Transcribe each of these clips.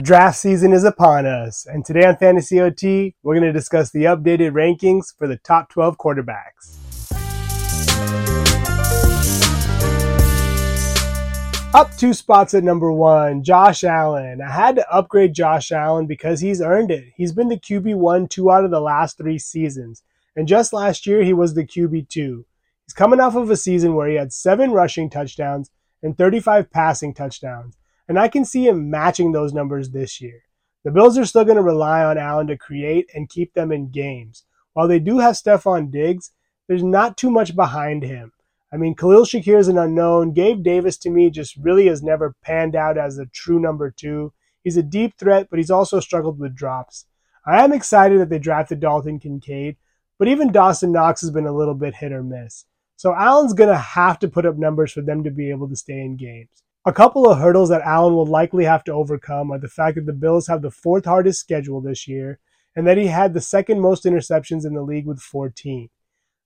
Draft season is upon us, and today on Fantasy OT, we're going to discuss the updated rankings for the top 12 quarterbacks. Up two spots at number one, Josh Allen. I had to upgrade Josh Allen because he's earned it. He's been the QB1 two out of the last three seasons, and just last year he was the QB2. He's coming off of a season where he had seven rushing touchdowns and 35 passing touchdowns and I can see him matching those numbers this year. The Bills are still going to rely on Allen to create and keep them in games. While they do have Stefon Diggs, there's not too much behind him. I mean, Khalil Shakir is an unknown. Gabe Davis, to me, just really has never panned out as a true number two. He's a deep threat, but he's also struggled with drops. I am excited that they drafted Dalton Kincaid, but even Dawson Knox has been a little bit hit or miss. So Allen's going to have to put up numbers for them to be able to stay in games. A couple of hurdles that Allen will likely have to overcome are the fact that the Bills have the fourth hardest schedule this year and that he had the second most interceptions in the league with 14.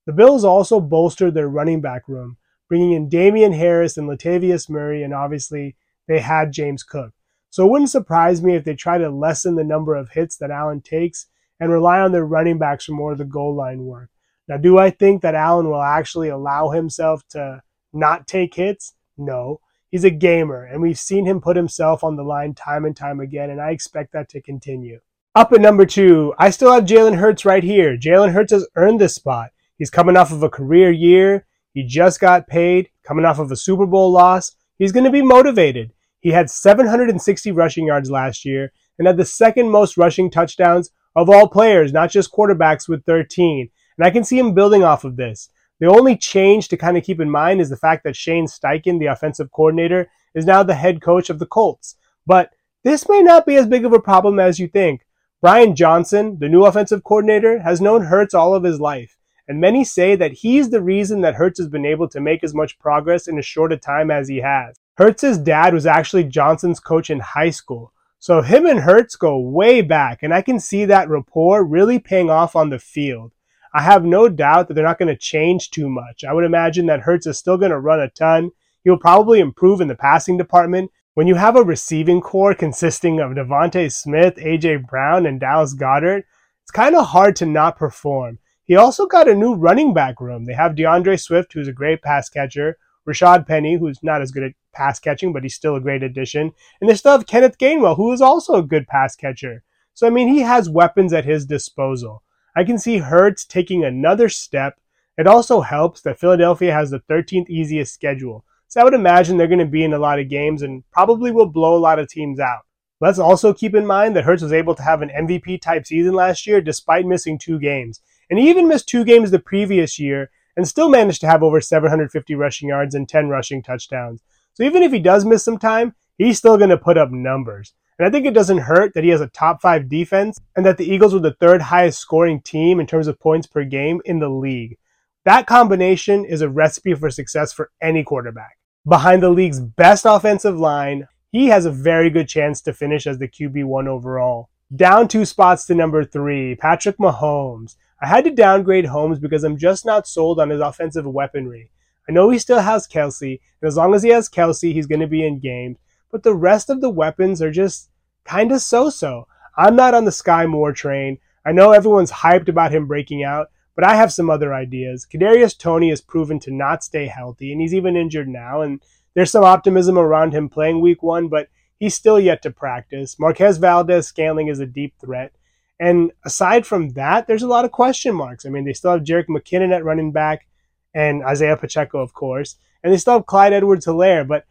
The Bills also bolstered their running back room, bringing in Damien Harris and Latavius Murray, and obviously they had James Cook. So it wouldn't surprise me if they try to lessen the number of hits that Allen takes and rely on their running backs for more of the goal line work. Now, do I think that Allen will actually allow himself to not take hits? No he's a gamer, and we've seen him put himself on the line time and time again, and I expect that to continue. Up at number two, I still have Jalen Hurts right here. Jalen Hurts has earned this spot. He's coming off of a career year. He just got paid, coming off of a Super Bowl loss. He's going to be motivated. He had 760 rushing yards last year and had the second most rushing touchdowns of all players, not just quarterbacks with 13. And I can see him building off of this. The only change to kind of keep in mind is the fact that Shane Steichen, the offensive coordinator, is now the head coach of the Colts. But this may not be as big of a problem as you think. Brian Johnson, the new offensive coordinator, has known Hurts all of his life, and many say that he's the reason that Hurts has been able to make as much progress in as short a time as he has. Hurts' dad was actually Johnson's coach in high school, so him and Hurts go way back, and I can see that rapport really paying off on the field. I have no doubt that they're not going to change too much. I would imagine that Hurts is still going to run a ton. He'll probably improve in the passing department. When you have a receiving core consisting of DeVonta Smith, AJ Brown, and Dallas Goedert, it's kind of hard to not perform. He also got a new running back room. They have D'Andre Swift, who's a great pass catcher, Rashaad Penny, who's not as good at pass catching, but he's still a great addition, and they still have Kenneth Gainwell, who is also a good pass catcher. So I mean, he has weapons at his disposal. I can see Hurts taking another step. It also helps that Philadelphia has the 13th easiest schedule. So I would imagine they're going to be in a lot of games and probably will blow a lot of teams out. Let's also keep in mind that Hurts was able to have an MVP type season last year despite missing two games. And he even missed two games the previous year and still managed to have over 750 rushing yards and 10 rushing touchdowns. So even if he does miss some time, he's still going to put up numbers. And I think it doesn't hurt that he has a top five defense and that the Eagles were the third highest scoring team in terms of points per game in the league. That combination is a recipe for success for any quarterback. Behind the league's best offensive line, he has a very good chance to finish as the QB1 overall. Down two spots to number three, Patrick Mahomes. I had to downgrade Holmes because I'm just not sold on his offensive weaponry. I know he still has Kelce, and as long as he has Kelce, he's going to be in games but the rest of the weapons are just kind of so-so. I'm not on the Skyy Moore train. I know everyone's hyped about him breaking out, but I have some other ideas. Kadarius Toney has proven to not stay healthy, and he's even injured now. And there's some optimism around him playing Week One, but he's still yet to practice. Marquez Valdes Scantling is a deep threat. And aside from that, there's a lot of question marks. I mean, they still have Jerick McKinnon at running back and Isaiah Pacheco, of course. And they still have Clyde Edwards Helaire, but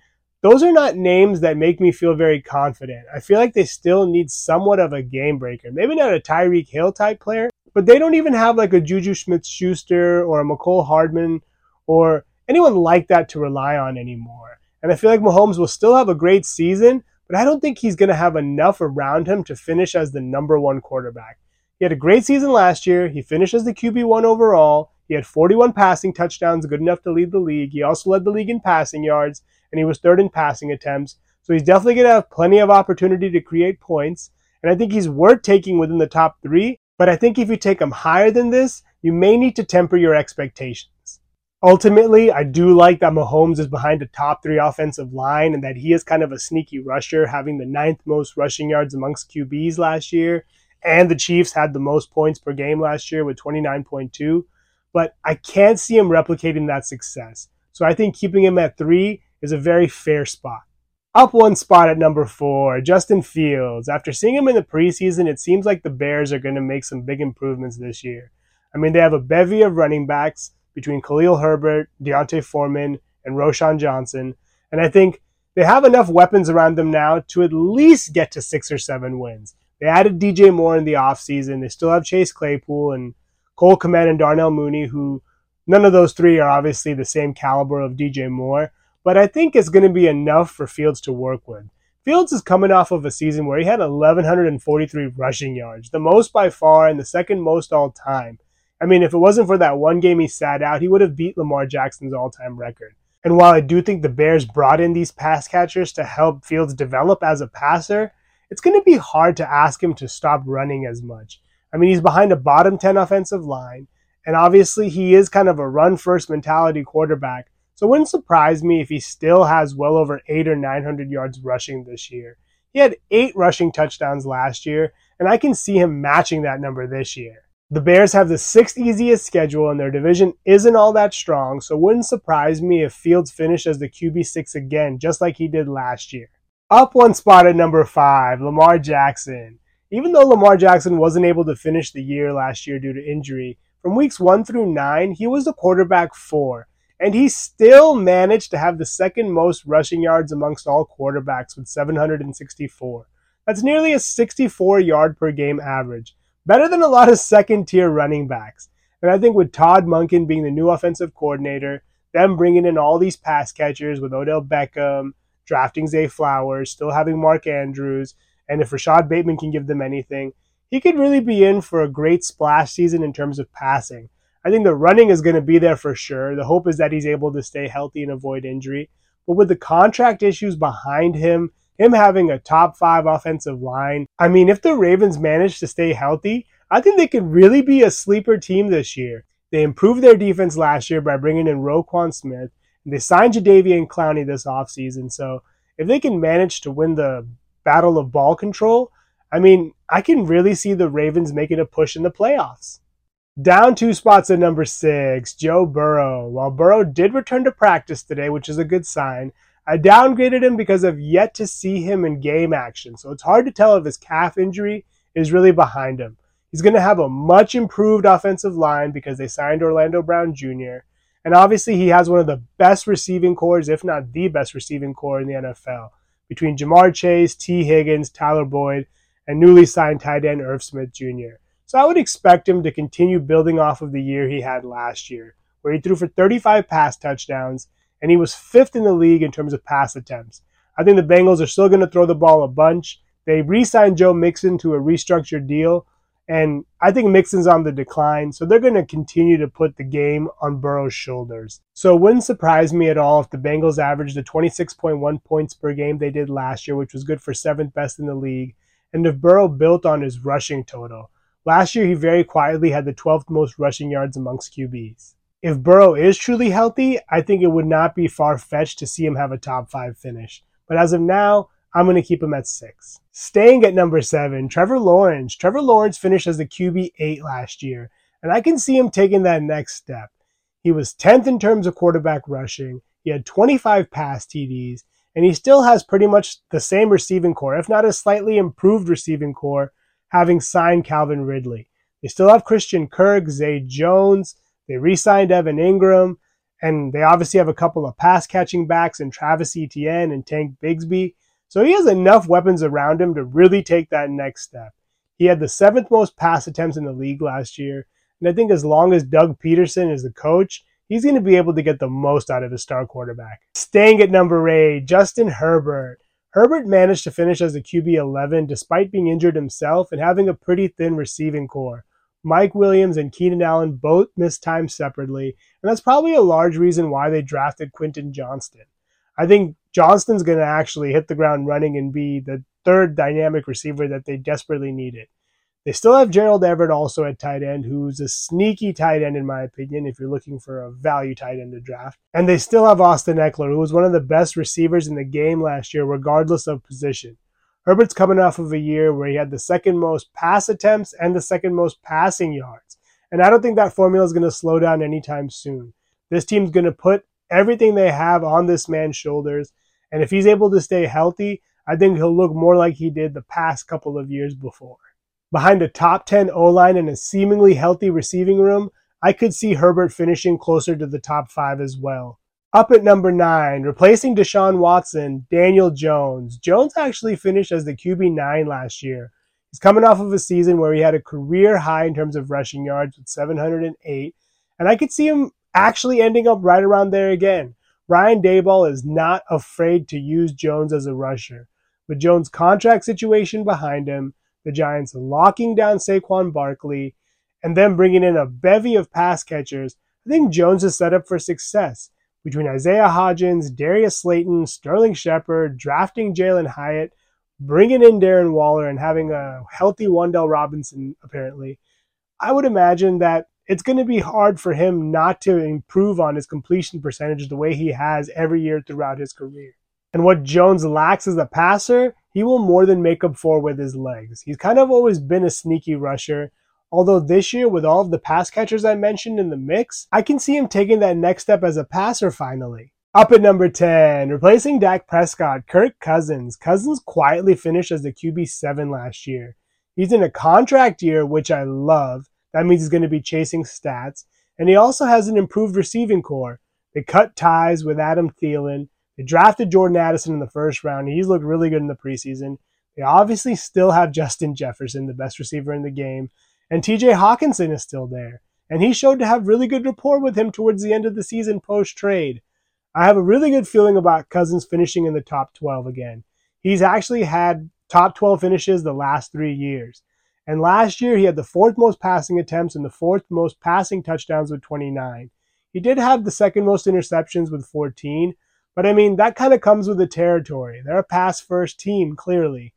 those are not names that make me feel very confident. I feel like they still need somewhat of a game breaker. Maybe not a Tyreek Hill type player, but they don't even have like a Juju Smith Schuster or a Mecole Hardman or anyone like that to rely on anymore. And I feel like Mahomes will still have a great season, but I don't think he's going to have enough around him to finish as the number one quarterback. He had a great season last year. He finished as the QB1 overall. He had 41 passing touchdowns, good enough to lead the league. He also led the league in passing yards and he was third in passing attempts. So he's definitely going to have plenty of opportunity to create points. And I think he's worth taking within the top three. But I think if you take him higher than this, you may need to temper your expectations. Ultimately, I do like that Mahomes is behind a top three offensive line and that he is kind of a sneaky rusher, having the ninth most rushing yards amongst QBs last year. And the Chiefs had the most points per game last year with 29.2. But I can't see him replicating that success. So I think keeping him at three is a very fair spot. Up one spot at number four, Justin Fields. After seeing him in the preseason, it seems like the Bears are going to make some big improvements this year. I mean, they have a bevy of running backs between Khalil Herbert, D'Onta Foreman, and Roschon Johnson. And I think they have enough weapons around them now to at least get to six or seven wins. They added DJ Moore in the offseason. They still have Chase Claypool and Cole Kmet and Darnell Mooney, who none of those three are obviously the same caliber of DJ Moore but I think it's going to be enough for Fields to work with. Fields is coming off of a season where he had 1,143 rushing yards, the most by far and the second most all time. I mean, if it wasn't for that one game he sat out, he would have beat Lamar Jackson's all time record. And while I do think the Bears brought in these pass catchers to help Fields develop as a passer, it's going to be hard to ask him to stop running as much. I mean, he's behind a bottom 10 offensive line, and obviously he is kind of a run first mentality quarterback, so it wouldn't surprise me if he still has well over eight or 900 yards rushing this year. He had eight rushing touchdowns last year, and I can see him matching that number this year. The Bears have the sixth easiest schedule, and their division isn't all that strong, so it wouldn't surprise me if Fields finished as the QB6 again, just like he did last year. Up one spot at number five, Lamar Jackson. Even though Lamar Jackson wasn't able to finish the year last year due to injury, from weeks one through nine, he was the quarterback four and he still managed to have the second most rushing yards amongst all quarterbacks with 764. That's nearly a 64 yard per game average, better than a lot of second tier running backs. And I think with Todd Monken being the new offensive coordinator, them bringing in all these pass catchers with Odell Beckham, drafting Zay Flowers, still having Mark Andrews, and if Rashod Bateman can give them anything, he could really be in for a great splash season in terms of passing. I think the running is going to be there for sure. The hope is that he's able to stay healthy and avoid injury. But with the contract issues behind him, him having a top five offensive line, I mean, if the Ravens manage to stay healthy, I think they could really be a sleeper team this year. They improved their defense last year by bringing in Roquan Smith, and they signed Jadeveon Clowney this offseason. So if they can manage to win the battle of ball control, I mean, I can really see the Ravens making a push in the playoffs. Down two spots at number six, Joe Burrow. While Burrow did return to practice today, which is a good sign, I downgraded him because I've yet to see him in game action. So it's hard to tell if his calf injury is really behind him. He's going to have a much improved offensive line because they signed Orlando Brown Jr. And obviously, he has one of the best receiving cores, if not the best receiving core in the NFL, between Ja'Marr Chase, Tee Higgins, Tyler Boyd, and newly signed tight end Irv Smith Jr. So I would expect him to continue building off of the year he had last year, where he threw for 35 pass touchdowns and he was fifth in the league in terms of pass attempts. I think the Bengals are still going to throw the ball a bunch. They re signed Joe Mixon to a restructured deal, and I think Mixon's on the decline, so they're going to continue to put the game on Burrow's shoulders. So it wouldn't surprise me at all if the Bengals averaged the 26.1 points per game they did last year, which was good for seventh best in the league, and if Burrow built on his rushing total. Last year, he very quietly had the 12th most rushing yards amongst QBs. If Burrow is truly healthy, I think it would not be far fetched to see him have a top five finish. But as of now, I'm going to keep him at six. Staying at number seven, Trevor Lawrence. Trevor Lawrence finished as the QB eight last year, and I can see him taking that next step. He was 10th in terms of quarterback rushing. He had 25 pass TDs, and he still has pretty much the same receiving core, if not a slightly improved receiving corps having signed Calvin Ridley. They still have Christian Kirk, Zay Jones. They re signed Evan Engram. And they obviously have a couple of pass catching backs in Travis Etienne and Tank Bigsby. So he has enough weapons around him to really take that next step. He had the seventh most pass attempts in the league last year. And I think as long as Doug Pederson is the coach, he's going to be able to get the most out of his star quarterback. Staying at number eight, Justin Herbert. Herbert managed to finish as a QB 11 despite being injured himself and having a pretty thin receiving core. Mike Williams and Keenan Allen both missed time separately, and that's probably a large reason why they drafted Quentin Johnston. I think Johnston's going to actually hit the ground running and be the third dynamic receiver that they desperately needed. They still have Gerald Everett also at tight end, who's a sneaky tight end, in my opinion, if you're looking for a value tight end to draft. And they still have Austin Ekeler, who was one of the best receivers in the game last year, regardless of position. Herbert's coming off of a year where he had the second most pass attempts and the second most passing yards. And I don't think that formula is going to slow down anytime soon. This team's going to put everything they have on this man's shoulders. And if he's able to stay healthy, I think he'll look more like he did the past couple of years before. Behind a top 10 O line and a seemingly healthy receiving room, I could see Herbert finishing closer to the top five as well. Up at number nine, replacing Deshaun Watson, Daniel Jones. Jones actually finished as the QB9 last year. He's coming off of a season where he had a career high in terms of rushing yards with 708, and I could see him actually ending up right around there again. Brian Daboll is not afraid to use Jones as a rusher. With Jones' contract situation behind him, the Giants locking down Saquon Barkley, and then bringing in a bevy of pass catchers, I think Jones is set up for success. Between Isaiah Hodgins, Darius Slayton, Sterling Shepard, drafting Jalin Hyatt, bringing in Darren Waller, and having a healthy Wan'Dale Robinson, apparently, I would imagine that it's going to be hard for him not to improve on his completion percentage the way he has every year throughout his career. And what Jones lacks as a passer, he will more than make up for with his legs. He's kind of always been a sneaky rusher. Although this year, with all of the pass catchers I mentioned in the mix, I can see him taking that next step as a passer finally. Up at number 10, replacing Dak Prescott, Kirk Cousins. Cousins quietly finished as the QB7 last year. He's in a contract year, which I love. That means he's going to be chasing stats. And he also has an improved receiving core. They cut ties with Adam Thielen. They drafted Jordan Addison in the first round. He's looked really good in the preseason. They obviously still have Justin Jefferson, the best receiver in the game, and TJ Hockenson is still there. And he showed to have really good rapport with him towards the end of the season post trade. I have a really good feeling about Cousins finishing in the top 12 again. He's actually had top 12 finishes the last three years. And last year, he had the fourth most passing attempts and the fourth most passing touchdowns with 29. He did have the second most interceptions with 14, but I mean, that kind of comes with the territory. They're a pass first team, clearly.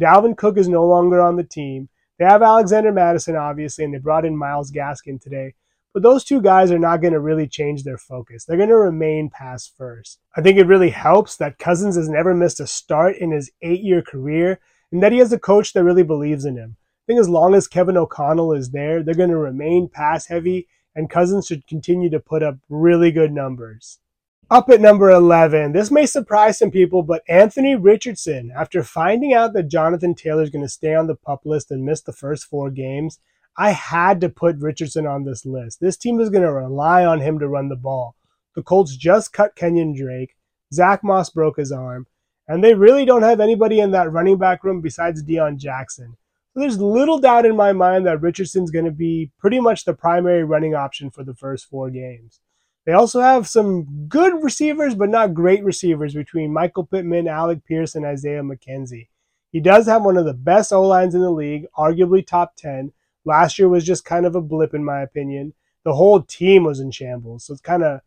Dalvin Cook is no longer on the team. They have Alexander Mattison, obviously, and they brought in Myles Gaskin today. But those two guys are not going to really change their focus. They're going to remain pass first. I think it really helps that Cousins has never missed a start in his eight year career and that he has a coach that really believes in him. I think as long as Kevin O'Connell is there, they're going to remain pass heavy and Cousins should continue to put up really good numbers. Up at number 11, this may surprise some people, but Anthony Richardson, after finding out that Jonathan Taylor is going to stay on the pup list and miss the first four games, I had to put Richardson on this list. This team is going to rely on him to run the ball. The Colts just cut Kenyon Drake. Zach Moss broke his arm. And they really don't have anybody in that running back room besides Deon Jackson. So there's little doubt in my mind that Richardson's going to be pretty much the primary running option for the first four games. They also have some good receivers, but not great receivers between Michael Pittman, Alec Pierce, and Isaiah McKenzie. He does have one of the best O lines in the league, arguably top 10. Last year was just kind of a blip, in my opinion. The whole team was in shambles, so it's kind of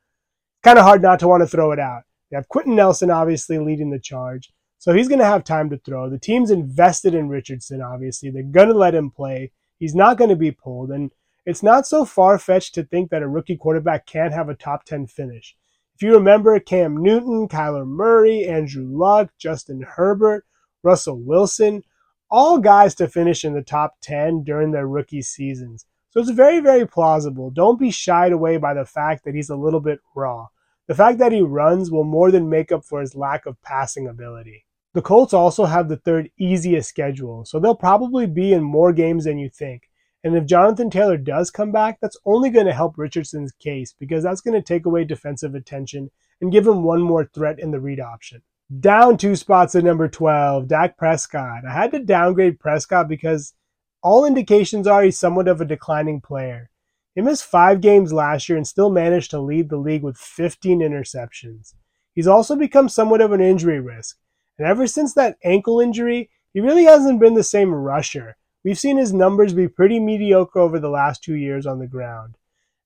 kind of hard not to want to throw it out. They have Quenton Nelson obviously leading the charge, so he's going to have time to throw. The team's invested in Richardson, obviously. They're going to let him play. He's not going to be pulled, and it's not so far fetched to think that a rookie quarterback can't have a top 10 finish. If you remember Cam Newton, Kyler Murray, Andrew Luck, Justin Herbert, Russell Wilson, all guys to finish in the top 10 during their rookie seasons. So it's very, very plausible. Don't be shied away by the fact that he's a little bit raw. The fact that he runs will more than make up for his lack of passing ability. The Colts also have the third easiest schedule, so they'll probably be in more games than you think. And if Jonathan Taylor does come back, that's only going to help Richardson's case because that's going to take away defensive attention and give him one more threat in the read option. Down two spots at number 12, Dak Prescott. I had to downgrade Prescott because all indications are he's somewhat of a declining player. He missed five games last year and still managed to lead the league with 15 interceptions. He's also become somewhat of an injury risk. And ever since that ankle injury, he really hasn't been the same rusher. We've seen his numbers be pretty mediocre over the last two years on the ground.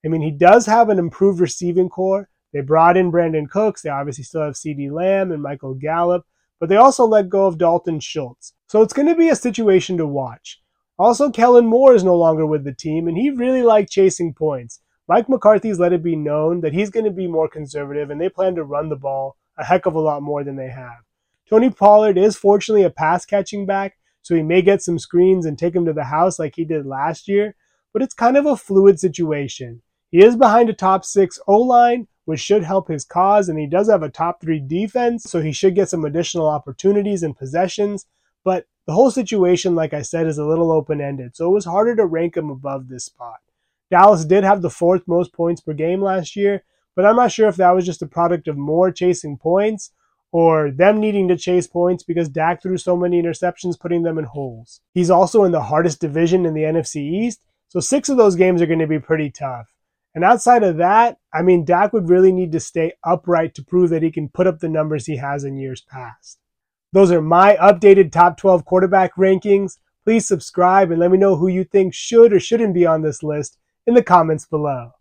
I mean, he does have an improved receiving core. They brought in Brandin Cooks. They obviously still have CeeDee Lamb and Michael Gallup, but they also let go of Dalton Schultz. So it's going to be a situation to watch. Also, Kellen Moore is no longer with the team, and he really liked chasing points. Mike McCarthy's let it be known that he's going to be more conservative, and they plan to run the ball a heck of a lot more than they have. Tony Pollard is fortunately a pass catching back, so he may get some screens and take him to the house like he did last year, but it's kind of a fluid situation. He is behind a top six O line, which should help his cause, and he does have a top three defense, so he should get some additional opportunities and possessions. But the whole situation, like I said, is a little open ended, so it was harder to rank him above this spot. Dallas did have the fourth most points per game last year, but I'm not sure if that was just a product of more chasing points or them needing to chase points because Dak threw so many interceptions, putting them in holes. He's also in the hardest division in the NFC East, so six of those games are going to be pretty tough. And outside of that, I mean, Dak would really need to stay upright to prove that he can put up the numbers he has in years past. Those are my updated top 12 quarterback rankings. Please subscribe and let me know who you think should or shouldn't be on this list in the comments below.